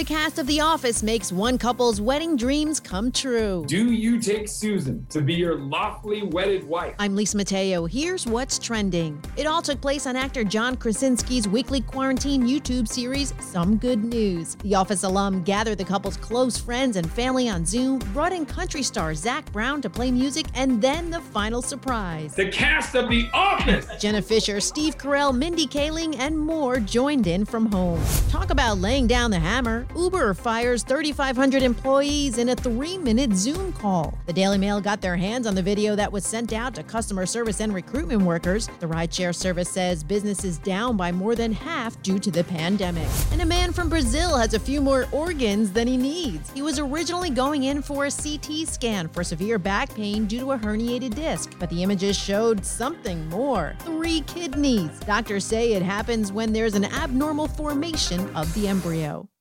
The cast of The Office makes one couple's wedding dreams come true. Do you take Susan to be your lawfully wedded wife? I'm Lisa Mateo. Here's what's trending. It all took place on actor John Krasinski's weekly quarantine YouTube series, Some Good News. The Office alum gathered the couple's close friends and family on Zoom, brought in country star Zac Brown to play music, and then the final surprise. The cast of The Office! Jenna Fischer, Steve Carell, Mindy Kaling, and more joined in from home. Talk about laying down the hammer. Uber fires 3,500 employees in a three minute Zoom call. The Daily Mail got their hands on the video that was sent out to customer service and recruitment workers. The rideshare service says business is down by more than half due to the pandemic. And a man from Brazil has a few more organs than he needs. He was originally going in for a CT scan for severe back pain due to a herniated disc, but the images showed something more three kidneys. Doctors say it happens when there's an abnormal formation of the embryo.